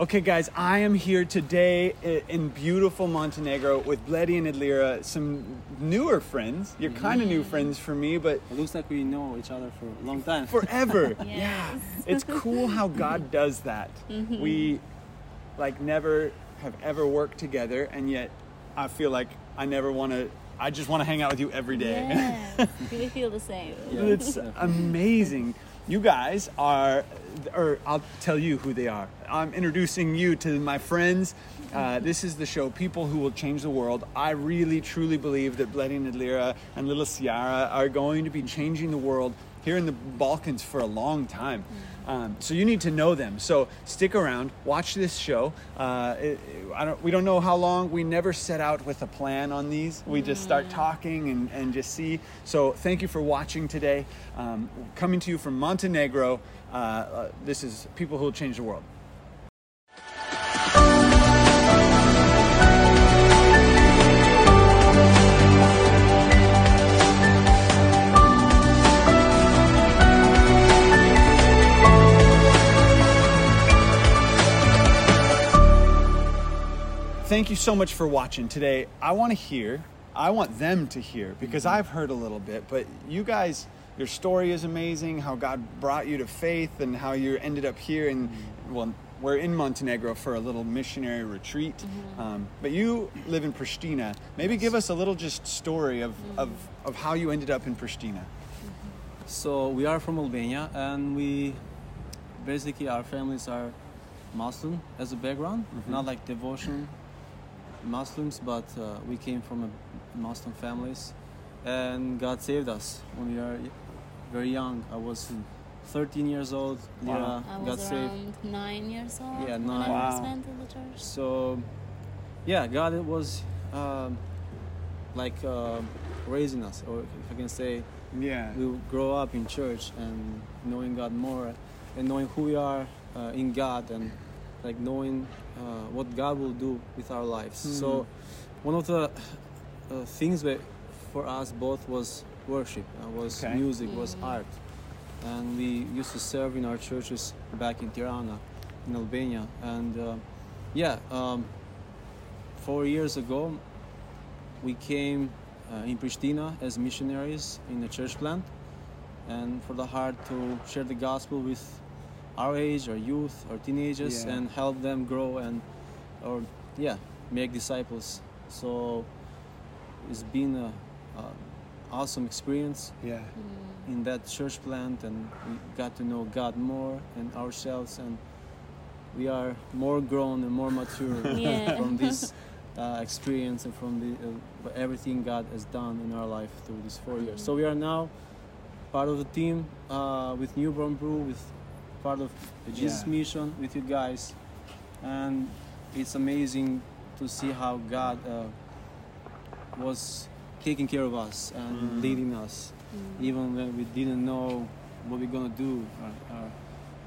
Okay, guys, I am here today in beautiful Montenegro with Bledi and Adlira, some newer friends. You're kind of new mm. friends for me, but It looks like we know each other for a long time. forever. Yes. Yeah. It's cool how God does that. Mm-hmm. We like never have ever worked together and yet I feel like I never want to I just want to hang out with you every day. Yes, we feel the same. Yeah. It's amazing. You guys are, or I'll tell you who they are. I'm introducing you to my friends. Uh, this is the show, People Who Will Change the World. I really, truly believe that Bledi and Adlira and little Ciara are going to be changing the world here in the Balkans for a long time. Um, so you need to know them. So stick around, watch this show. Uh, it, I don't, we don't know how long. We never set out with a plan on these. We just start talking and, and just see. So thank you for watching today. Um, coming to you from Montenegro. Uh, uh, this is People Who Will Change the World. Thank you so much for watching today. I want to hear, I want them to hear because mm-hmm. I've heard a little bit, but you guys, your story is amazing. How God brought you to faith and how you ended up here. And mm-hmm. well, we're in Montenegro for a little missionary retreat. Mm-hmm. Um, but you live in Pristina. Maybe give us a little just story of, of, of how you ended up in Pristina. So we are from Albania, and we basically our families are Muslim as a background, not like devotion Muslims, but uh, we came from a Muslim families, and God saved us when we are very young. I was 13 years old. Wow. Lira I was saved. around nine years old Yeah, when nine. I Wow. first went to the church. So, yeah, God it was um, like uh, raising us, or if I can say, Yeah. we will grow up in church and knowing God more and knowing who we are uh, in God and like knowing uh, what God will do with our lives. So one of the uh, things that for us both was worship, uh, was Okay. music, was art, and we used to serve in our churches back in Tirana, in Albania, and uh, yeah. Um, four years ago, we came uh, in Pristina as missionaries in a church plant, and for the heart to share the gospel with our age, or youth, or teenagers, Yeah. and help them grow and, or yeah, make disciples. So it's been a, a awesome experience Yeah. in that church plant, and we got to know God more and ourselves, and we are more grown and more mature Yeah. from this uh, experience and from the uh, everything God has done in our life through these four years. So we are now part of the team uh, with Newborn Brew, with part of the Jesus Yeah. Mission with you guys, and it's amazing to see how God uh, was taking care of us and Mhm. leading us, even when we didn't know what we're gonna do or, or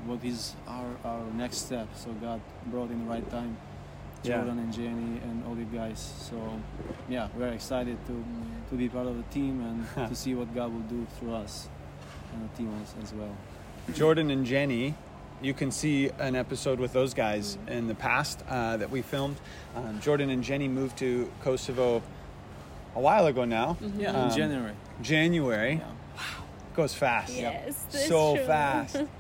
what is our, our next step. So God brought in the right time. Yeah. Jordan and Jenny and all you guys. So yeah, we're excited to to be part of the team and to see what God will do through us and the team as, as well. Jordan and Jenny, you can see an episode with those guys in the past uh, that we filmed. Um, Jordan and Jenny moved to Kosovo a while ago now. Yeah, Um, in January. January Yeah. goes fast. Yes, that's so true. fast.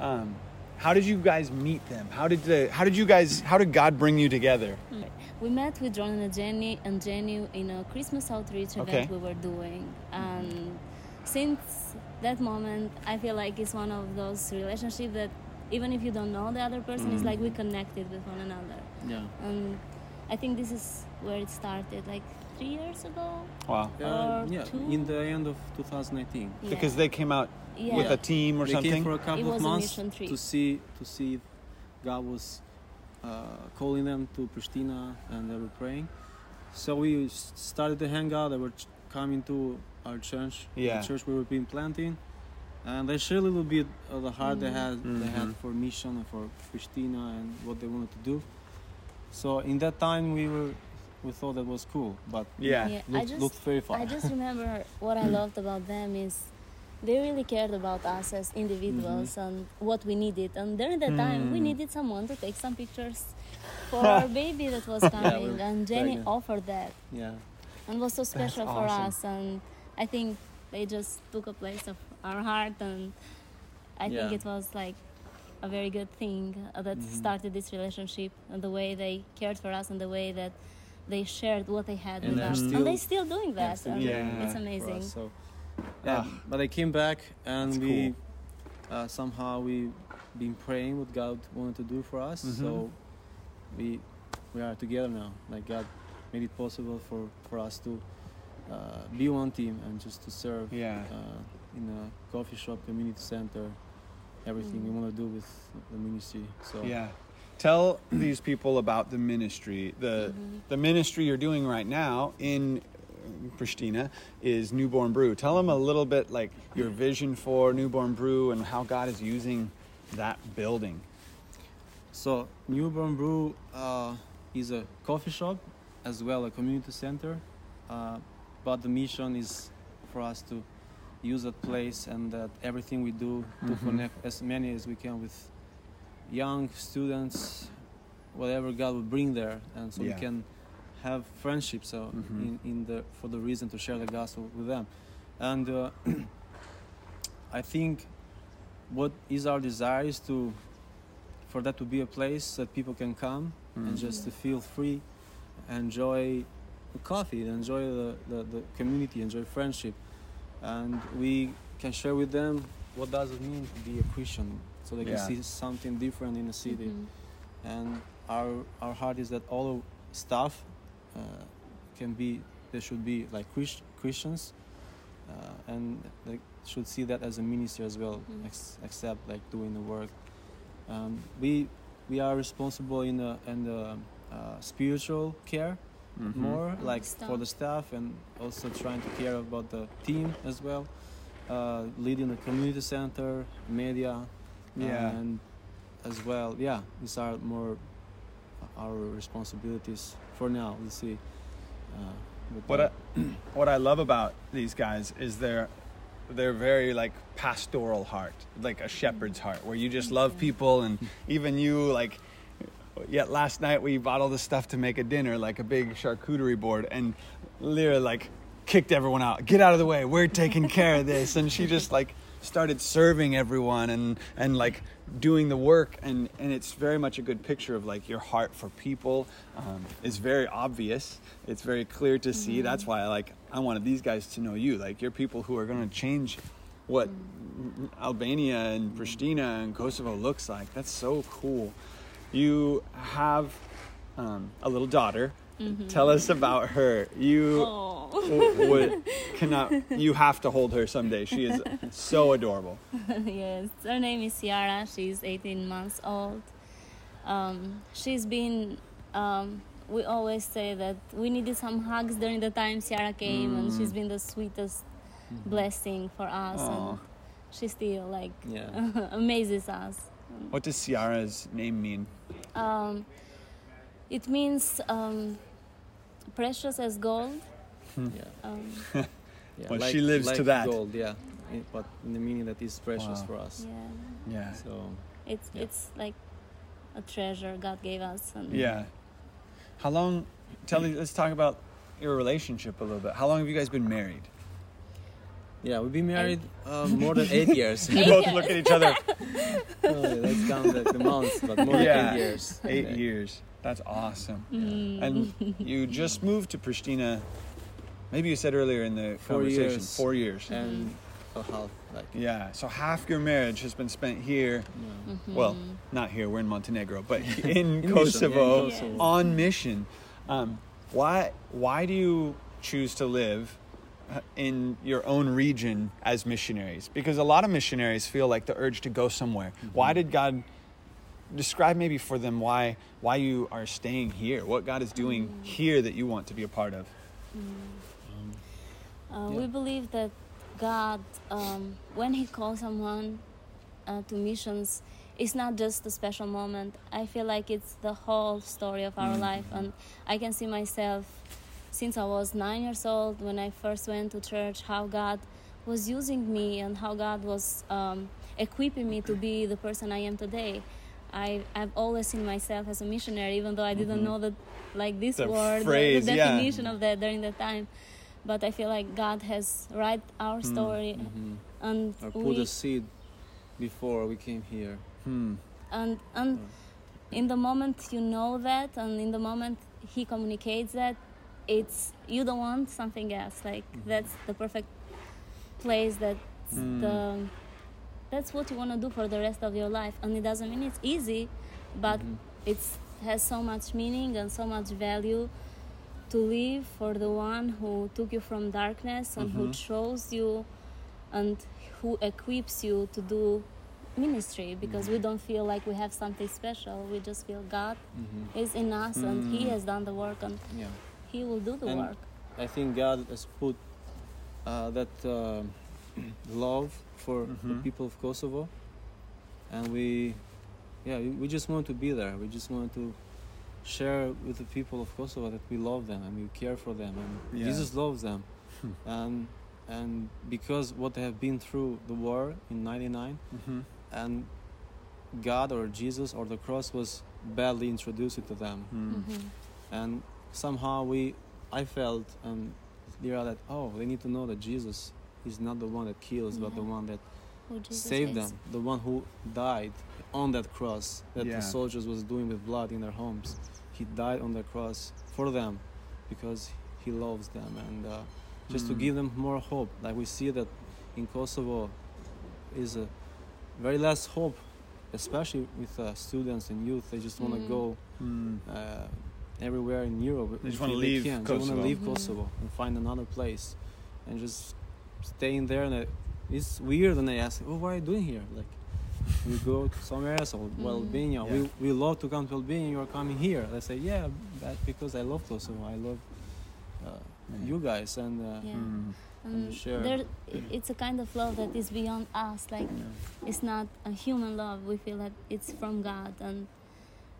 Um, how did you guys meet them? How did the How did you guys? How did God bring you together? We met with Jordan and Jenny and Jenny in a Christmas outreach event Okay. we were doing, and since that moment, I feel like it's one of those relationships that even if you don't know the other person, it's Mm. like we connected with one another. Yeah. And I think this is where it started, like three years ago. Wow. Uh, Or yeah, two? in the end of 2018 Yeah. Because they came out yeah. with a team or they something. came for a couple It of was a months mission trip. to see to see if God was uh, calling them to Pristina and they were praying. So we started to hang out. They were coming to our church, Yeah. the church we were being planting, and they shared a little bit of the heart they had they had for mission and for Pristina and what they wanted to do. So in that time we were we thought that was cool, but Yeah. Yeah, I looked, just- looked very far. I just remember what I loved about them is they really cared about us as individuals and what we needed. And during that time, we Mm. needed someone to take some pictures for our baby that was coming, we're and Jenny pregnant. offered that, Yeah. and was so special for awesome. us. And I think they just took a place of our heart, and I think it was like a very good thing uh, that Mhm. started this relationship, and the way they cared for us, and the way that they shared what they had And with us, still- and they're still doing Yeah, that. still and doing Yeah. it's amazing. us, so yeah, Ah. but I came back and That's we uh, somehow we been praying what God wanted to do for us. Mhm. So we we are together now. Like God made it possible for for us to uh, be one team and just to serve Yeah. uh, in a coffee shop, community center, everything we Mm. want to do with the ministry. So Yeah. Tell these people about the ministry. The Mhm. the ministry you're doing right now in uh, Pristina is Newborn Brew. Tell them a little bit like your vision for Newborn Brew and how God is using that building. So Newborn Brew uh, is a coffee shop as well a community center, uh, but the mission is for us to use that place and that everything we do to Mhm. connect as many as we can with young students, whatever God will bring there, and so Yeah. we can have friendship. So Mhm. in, in the for the reason to share the gospel with them, and uh, I think what is our desire is to for that to be a place that people can come and Mhm. just to feel free, enjoy coffee, enjoy the, the, the community, enjoy friendship, and we can share with them what does it mean to be a Christian, so they can Yeah. see something different in the city. Mhm. And our our heart is that all staff uh, can be they should be like Christ, Christians, uh, and they should see that as a ministry as well, Mhm. ex- except like doing the work. Um, we we are responsible in the in the uh, spiritual care Mhm. more the like for the staff and also trying to care about the team as well uh, leading the community center media Yeah. and as well yeah these are more our responsibilities for now we'll see uh, What I, what I love about these guys is their their very like pastoral heart, like a shepherd's heart, where you just love people, and even you like. Yet last night we bought all the stuff to make a dinner, like a big charcuterie board, and Lira like kicked everyone out. Get out of the way. We're taking care of this, and she just like started serving everyone and and like doing the work. And and it's very much a good picture of like your heart for people. Um, is very obvious. It's very clear to see. That's why i like i wanted these guys to know you like you're people who are going to change what albania and pristina and kosovo looks like. That's so cool you have um, a little daughter tell us about her you w- would cannot you have to hold her someday she is so adorable yes, her name is Ciara. She's 18 months old. Um, she's been. Um, we always say that we needed some hugs during the time Ciara came, and she's been the sweetest blessing for us, Aw. and she still like yeah amazes us. What does ciara's name mean Um, it means um, precious as gold. yeah, Um, yeah Well, she lives to that. gold yeah in- but in the meaning that is precious Wow. for us yeah, yeah so it's Yeah. it's like a treasure God gave us. And yeah how long tell me let's talk about your relationship a little bit how long have you guys been married yeah we've been married uh, more than eight years you both look at each other Oh, let's count the, the months, but more Yeah. than eight years. eight Okay. years that's awesome Mm. and you just moved to pristina maybe you said earlier in the Four conversation years. four years And a half, like yeah so half your marriage has been spent here yeah. well not here we're in montenegro but in, mission, kosovo yeah, in Kosovo. on mission um, why why do you choose to live in your own region as missionaries because a lot of missionaries feel like the urge to go somewhere. Why did god describe maybe for them why why you are staying here? What god is doing here that you want to be a part of? Uh, Yeah. We believe that God, um, when He calls someone uh, to missions, it's not just a special moment. I feel like it's the whole story of our life, and I can see myself since I was nine years old when I first went to church, how God was using me and how God was um, equipping me to be the person I am today. I, I've always seen myself as a missionary, even though I didn't know that, like this The word, the- phrase, the, yeah. definition of that during that time. But I feel like God has write our story, Mhm. and Or put we a seed before we came here. Hmm. and and in the moment you know that and in the moment he communicates that it's you don't want something else like that's the perfect place that's Mm. the that's what you want to do for the rest of your life and it doesn't mean it's easy but Mhm. it's has so much meaning and so much value to live for the one who took you from darkness and who Mhm. chose you and who equips you to do ministry because we don't feel like we have something special we just feel god Mhm. is in us and he Mm. has done the work and Yeah. He will do the And- work I think God has put uh, that uh, love for the Mhm. people of Kosovo, and we, yeah, we, we just want to be there. We just want to share with the people of Kosovo that we love them and we care for them, and Yeah. Jesus loves them, Hmm. and and because what they have been through the war in '99, Mhm. and God or Jesus or the cross was badly introduced to them Hmm. Mhm. and somehow we i felt um Lira that oh they need to know that jesus is not the one that kills but the one that saved is. them the one who died on that cross that Yeah. the soldiers was doing with blood in their homes he died on the cross for them because he loves them and uh, just to Mm. give them more hope like we see that in kosovo is a very less hope especially with uh, students and youth they just want to Mm. go Hmm. uh, everywhere in Europe. They just wanna leave can. They want Kosovo. to leave Mhm. Kosovo and find another place, and just stay in there. And it's weird when they ask, "Oh, what are you doing here?" Like, we go somewhere else, or well, Mhm. Albania. Yeah. We we love to come to Albania. You are coming here. They say, "Yeah, that because I love Kosovo. I love uh, Yeah. you guys." And uh, Yeah. Hmm. And share. there, it's a kind of love that is beyond us. Like yeah. it's not a human love. We feel that it's from God, and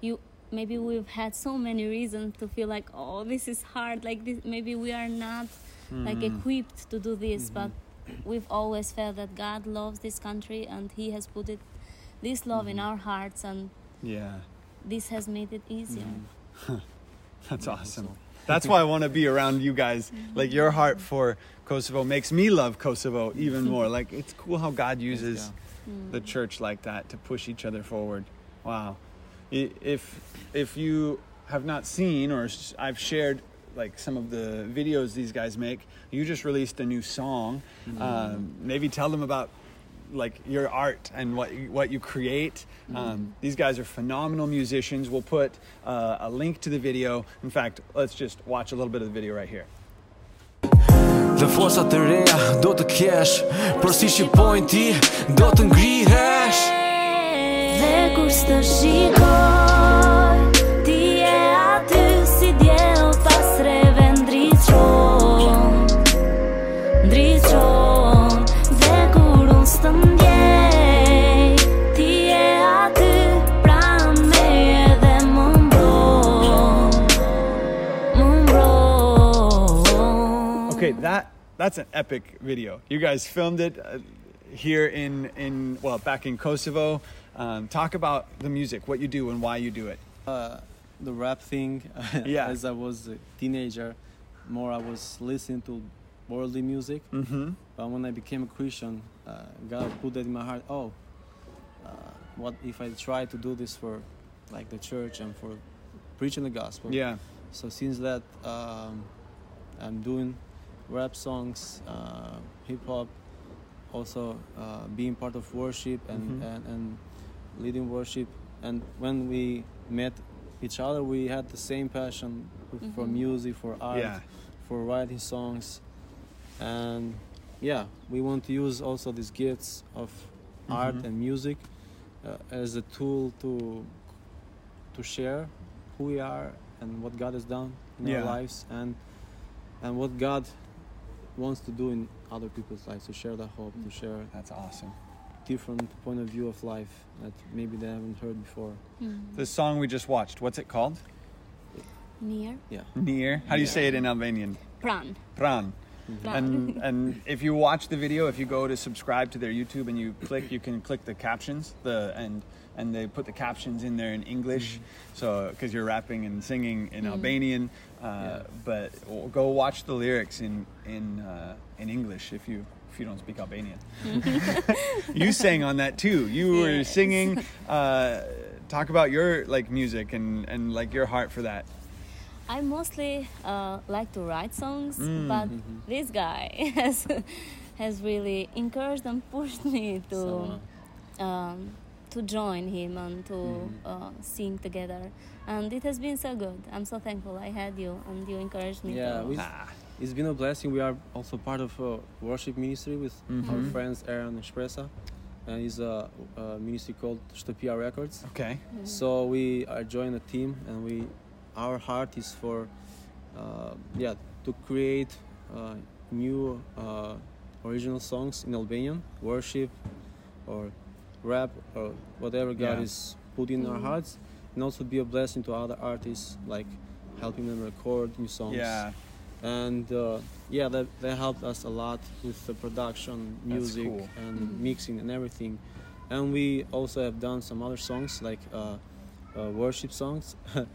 you maybe we've had so many reasons to feel like, oh, this is hard. Like this, maybe we are not like Hmm. equipped to do this, Mhm. but we've always felt that God loves this country, and He has put it this love in Mhm. our hearts, and Yeah. this has made it easier. Mhm. That's awesome. That's why I want to be around you guys. Like your heart for Kosovo makes me love Kosovo even more. Like it's cool how God uses Yeah. Mm. the church like that to push each other forward. Wow. I- If if you have not seen or I've shared like some of the videos these guys make, you just released a new song. Um, maybe tell them about like your art and what you, what you create. Um, these guys are phenomenal musicians. We'll put uh, a link to the video. In fact, let's just watch a little bit of the video right here. Dhe forsa të reja do të kesh Por si shqipojnë ti do të ngrihesh that that's an epic video. You guys filmed it uh, here in in well back in Kosovo. Um, talk about the music, what you do, and why you do it. uh, the rap thing. Yeah. As I was a teenager, more I was listening to worldly music. Mm-hmm. But when I became a Christian, uh, God put that in my heart. Oh, uh, what if I try to do this for, like the church and for preaching the gospel? Yeah. So since that, um, I'm doing rap songs, uh, hip hop, also uh, being part of worship and, Mhm. and and leading worship. And when we met each other, we had the same passion for Mhm. music, for art, Yeah. for writing songs, and yeah, we want to use also these gifts of art Mhm. and music uh, as a tool to to share who we are and what God has done in Yeah. our lives and and what God wants to do in other people's lives to share that hope to share That's awesome. Different point of view of life that maybe they haven't heard before Mm. The song we just watched, what's it called? Near yeah Near. How do you say it in Albanian? Pran Pran. And and if you watch the video, if you go to subscribe to their YouTube and you click, you can click the captions. The and and they put the captions in there in English, so because you're rapping and singing in Albanian. Uh, But go watch the lyrics in in uh, in English if you if you don't speak Albanian. you sang on that too. You were Yes. singing. Uh, talk about your like music and and like your heart for that. I mostly uh, like to write songs, Mm. but this guy has has really encouraged and pushed me to So, um, to join him and to Mm-hmm. uh, sing together. And it has been so good. I'm so thankful I had you and you encouraged me. Yeah, to, we- Ah, It's been a blessing. We are also part of a worship ministry with our Mhm. friends Aaron Expressa, and it's a, a ministry called Shtapia Records. okay. So we are joining a team, and we our heart is for uh, yeah to create uh, new uh, original songs in Albanian, worship or rap or whatever God Yeah. is put in our Mhm. hearts, and also be a blessing to other artists, like helping them record new songs Yeah. And uh, yeah that, that helped us a lot with the production music cool. and Mhm. mixing and everything and we also have done some other songs like uh, uh, worship songs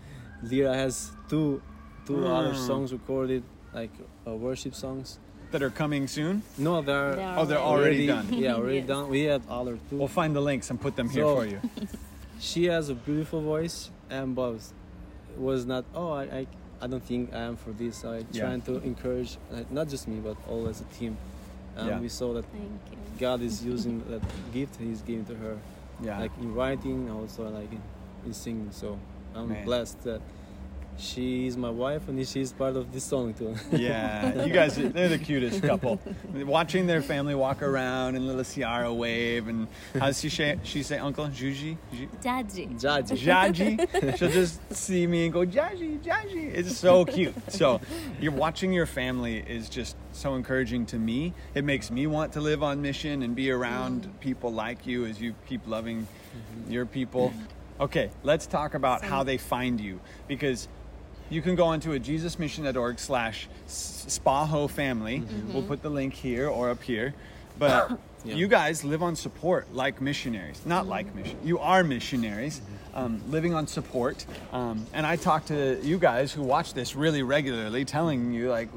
Lira has two two other Mm. songs recorded like uh, worship songs That are coming soon. no they're, They are Oh, they're already done. yeah already Yes. done we have other 2 We'll find the links and put them here So- for you. she has a beautiful voice and both was not oh I, I I don't think I am for this so I Yeah. trying to encourage uh, not just me but all as a team and Yeah. we saw that God is using that gift he's giving to her Yeah. like in writing also like in, in singing so I'm Man. blessed that she is my wife and she's part of this song too yeah, you guys, they're the cutest couple. Watching their family walk around and little Ciara wave, and how does she say, she say uncle? Juji? Ju- Jaji. Judge Jaji. She'll just see me and go, Jaji, Jaji. It's so cute. So, you're watching your family is just so encouraging to me. It makes me want to live on mission and be around mm. people like you as you keep loving mm-hmm. your people. Okay, let's talk about how they find you because you can go onto a jesusmission.org slash spaho family. We'll put the link here or up here. But Yeah. you guys live on support like missionaries. Not like mission. You are missionaries um, living on support. Um, and I talk to you guys who watch this really regularly, telling you like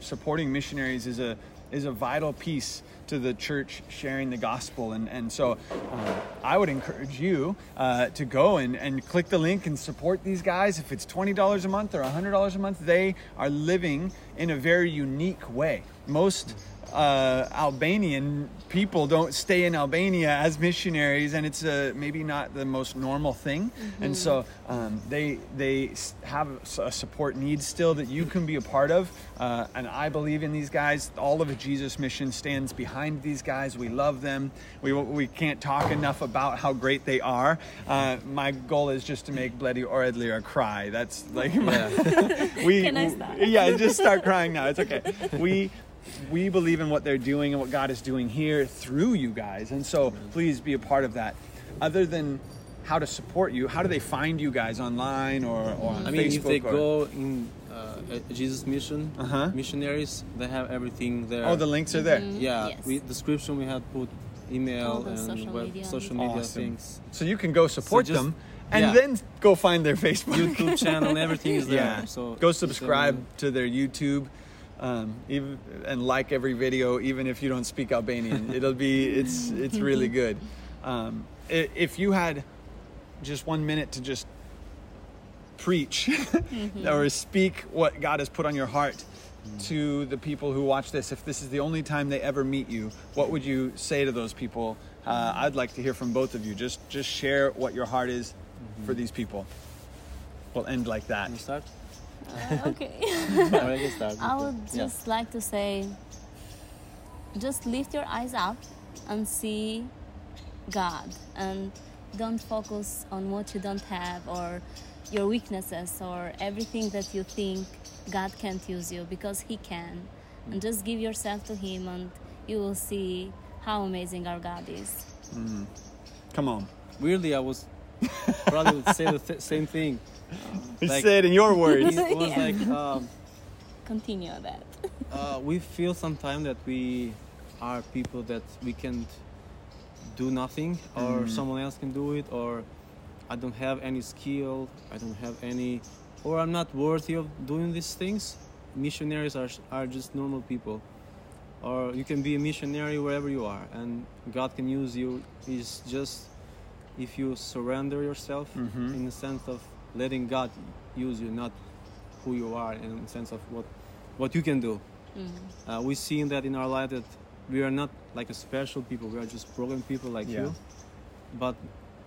supporting missionaries is a is a vital piece to the church sharing the gospel. And, and so uh, I would encourage you uh, to go and, and click the link and support these guys. If it's $20 a month or $100 a month, they are living in a very unique way. Most uh, Albanian people don't stay in Albania as missionaries, and it's uh, maybe not the most normal thing. And so um, they they have a support need still that you can be a part of. Uh, and I believe in these guys. All of Jesus Mission stands behind these guys. We love them. We we can't talk enough about how great they are. Uh, my goal is just to make Bledi Oredlir cry. That's like my, we Can I stop? yeah just start crying now it's okay we we believe in what they're doing and what god is doing here through you guys and so please be a part of that other than how to support you how do they find you guys online or, or on Facebook? I mean, facebook if they or- go in uh, Jesus Mission Uh-huh. missionaries, they have everything there. oh the links are there yeah, Yes. we description we had put email and social web, media. social media Awesome. things, so you can go support just- them and yeah. then go find their facebook YouTube channel, and everything is there. yeah So go subscribe so- to their youtube um, even, and like every video even if you don't speak albanian it'll be it's it's really good. Um, if you had just one minute to just preach or speak what god has put on your heart to the people who watch this if this is the only time they ever meet you what would you say to those people? Uh, i'd like to hear from both of you. Just just share what your heart is for these people. We'll end like that. Can you start? Uh, okay. I can start. I would Yeah. just like to say just lift your eyes up and see God and don't focus on what you don't have or your weaknesses or everything that you think God can't use you because He can. And just give yourself to Him and you will see how amazing our God is. come on Weirdly, I was probably would say the th- same thing. Like- say it in your words It was Yeah. like um, Continue that. uh, we feel sometimes that we are people that we can't do nothing or someone else can do it or i don't have any skill i don't have any or i'm not worthy of doing these things missionaries are, are just normal people or you can be a missionary wherever you are and god can use you is just if you surrender yourself Mhm. in the sense of letting god use you not who you are in the sense of what what you can do Mm. uh, we see in that in our life that we are not like a special people we are just broken people like Yeah. you but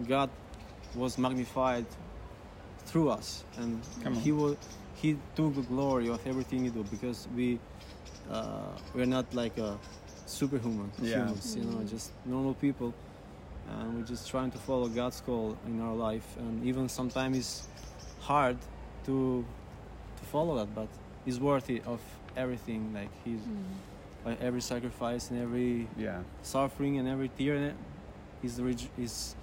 god was magnified through us and Come on. he will he took the glory of everything you do because we uh, we're not like a superhuman Yeah. humans you know just normal people and we're just trying to follow god's call in our life and even sometimes it's hard to to follow that but it's worthy of everything like he's like every sacrifice and every Yeah. suffering and every tear in he's rejo- is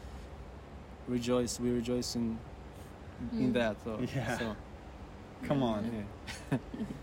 rejoice we rejoice in in Mm. that so Yeah. so Come on. yeah.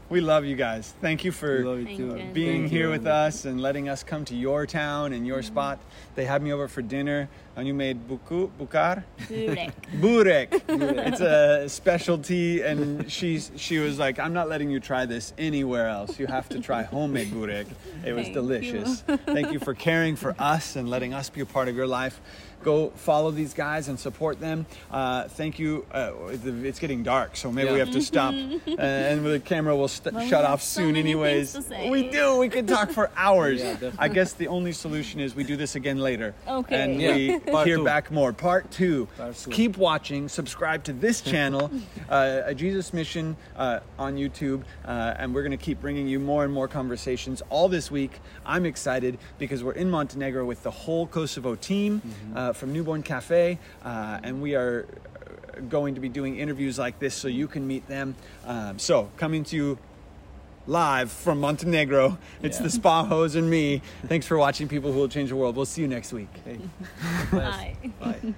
We love you guys. Thank you for love you Thank too. you. being Thank you, here with us and letting us come to your town and your spot. They had me over for dinner and you made buku, bukar? Burek. Burek. it's a specialty and she's she was like, I'm not letting you try this anywhere else. You have to try homemade burek. It was Thank delicious. Thank you for caring for us and letting us be a part of your life. Go follow these guys and support them. Uh, thank you. Uh, it's getting dark, so maybe we have to stop, uh, and the camera will st- But shut off so soon, anyways. things to say. We do. We could talk for hours. Yeah. I guess the only solution is we do this again later, Okay. and Yeah. we Part hear two. back more. Part two. Part two. Keep watching. Subscribe to this channel, uh, a Jesus Mission uh, on YouTube, uh, and we're going to keep bringing you more and more conversations all this week. I'm excited because we're in Montenegro with the whole Kosovo team uh, from Newborn Cafe, uh, and we are going to be doing interviews like this so you can meet them. Um, so, coming to you live from Montenegro, it's Yeah. the Spahos and me. Thanks for watching, people who will change the world. We'll see you next week. Okay. Bye. Bye.